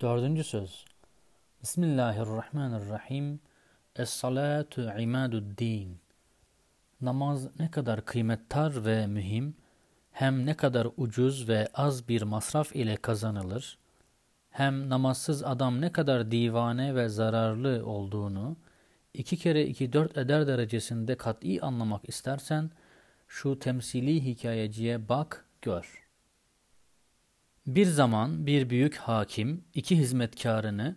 Dördüncü söz. Bismillahirrahmanirrahim. Es-salatu imadu'd-din. Namaz ne kadar kıymettar ve mühim, hem ne kadar ucuz ve az bir masraf ile kazanılır, hem namazsız adam ne kadar divane ve zararlı olduğunu, iki kere iki dört eder derecesinde kat'i anlamak istersen, şu temsili hikayeciye bak, gör. Bir zaman bir büyük hakim iki hizmetkarını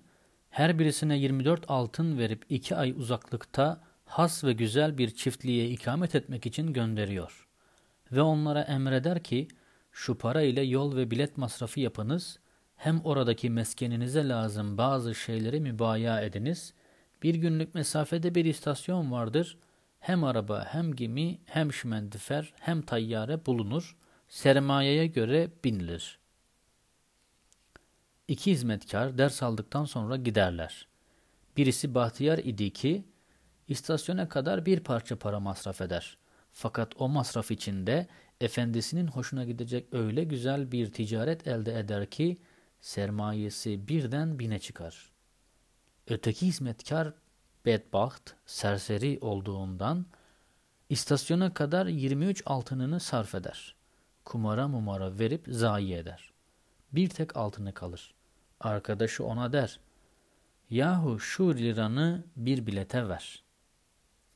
her birisine 24 altın verip iki ay uzaklıkta has ve güzel bir çiftliğe ikamet etmek için gönderiyor. Ve onlara emreder ki şu para ile yol ve bilet masrafı yapınız, hem oradaki meskeninize lazım bazı şeyleri mübaya ediniz, bir günlük mesafede bir istasyon vardır, hem araba hem gemi hem şimendifer hem tayyare bulunur, sermayeye göre binilir.'' İki hizmetkar ders aldıktan sonra giderler. Birisi bahtiyar idi ki istasyona kadar bir parça para masraf eder. Fakat o masraf içinde efendisinin hoşuna gidecek öyle güzel bir ticaret elde eder ki sermayesi birden bine çıkar. Öteki hizmetkar bedbaht, serseri olduğundan istasyona kadar 23 altınını sarf eder. Kumara mumara verip zayi eder. Bir tek altını kalır. Arkadaşı ona der. Yahu şu liranı bir bilete ver.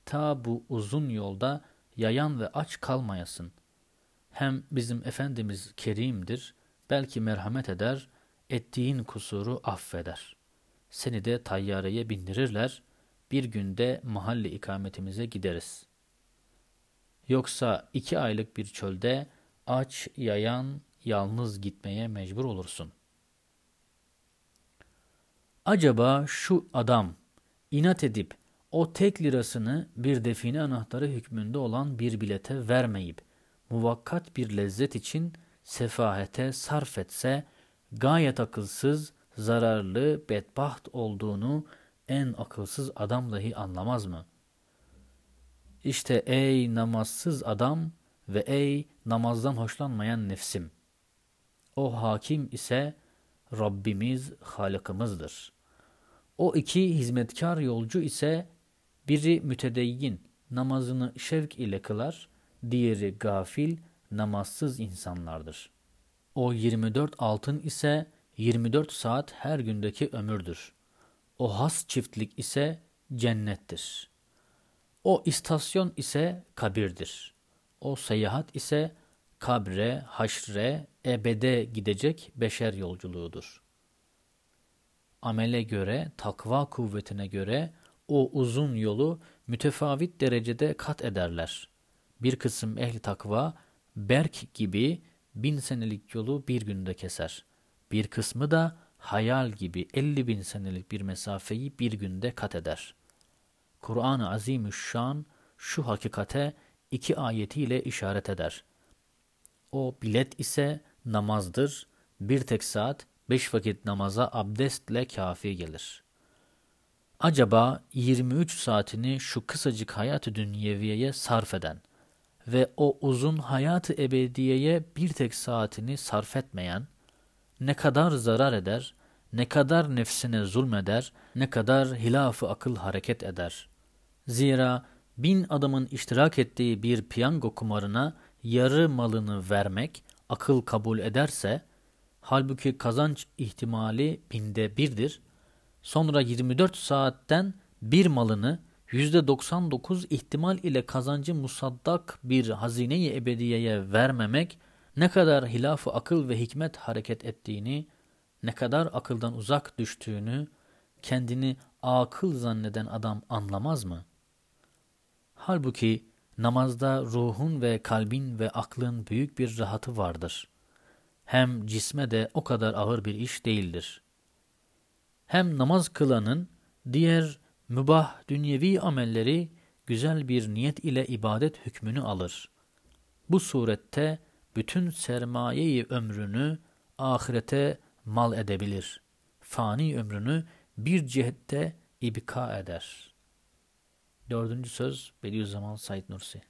Ta bu uzun yolda yayan ve aç kalmayasın. Hem bizim Efendimiz kerimdir, belki merhamet eder, ettiğin kusuru affeder. Seni de tayyareye bindirirler, bir günde mahalle ikametimize gideriz. Yoksa iki aylık bir çölde aç, yayan, yalnız gitmeye mecbur olursun.'' Acaba şu adam inat edip o tek lirasını bir define anahtarı hükmünde olan bir bilete vermeyip muvakkat bir lezzet için sefahete sarf etse gayet akılsız, zararlı, bedbaht olduğunu en akılsız adam dahi anlamaz mı? İşte ey namazsız adam ve ey namazdan hoşlanmayan nefsim. O hakim ise Rabbimiz, Halıkımızdır.'' O iki hizmetkar yolcu ise biri mütedeyyin, namazını şevk ile kılar, diğeri gafil, namazsız insanlardır. O 24 altın ise 24 saat her gündeki ömürdür. O has çiftlik ise cennettir. O istasyon ise kabirdir. O seyahat ise kabre, haşre, ebede gidecek beşer yolculuğudur.'' Amele göre, takva kuvvetine göre o uzun yolu mütefavit derecede kat ederler. Bir kısım ehli takva berk gibi bin senelik yolu bir günde keser. Bir kısmı da hayal gibi elli bin senelik bir mesafeyi bir günde kat eder. Kur'an-ı Azimüşşan şu hakikate iki ayetiyle işaret eder. O bilet ise namazdır, bir tek saat beş vakit namaza abdestle kafi gelir. Acaba 23 saatini şu kısacık hayat-ı dünyeviyeye sarf eden ve o uzun hayat-ı ebediyeye bir tek saatini sarf etmeyen, ne kadar zarar eder, ne kadar nefsine zulmeder, ne kadar hilaf-ı akıl hareket eder. Zira bin adamın iştirak ettiği bir piyango kumarına yarı malını vermek akıl kabul ederse, Halbuki kazanç ihtimali binde birdir. Sonra 24 saatten bir malını %99 ihtimal ile kazancı musaddak bir hazine-i ebediyeye vermemek ne kadar hilaf akıl ve hikmet hareket ettiğini, ne kadar akıldan uzak düştüğünü kendini akıl zanneden adam anlamaz mı? Halbuki namazda ruhun ve kalbin ve aklın büyük bir rahatı vardır.'' Hem cisme de o kadar ağır bir iş değildir. Hem namaz kılanın diğer mübah dünyevi amelleri güzel bir niyet ile ibadet hükmünü alır. Bu surette bütün sermayeyi ömrünü ahirete mal edebilir. Fani ömrünü bir cihette ibka eder. Dördüncü söz Bediüzzaman Said Nursi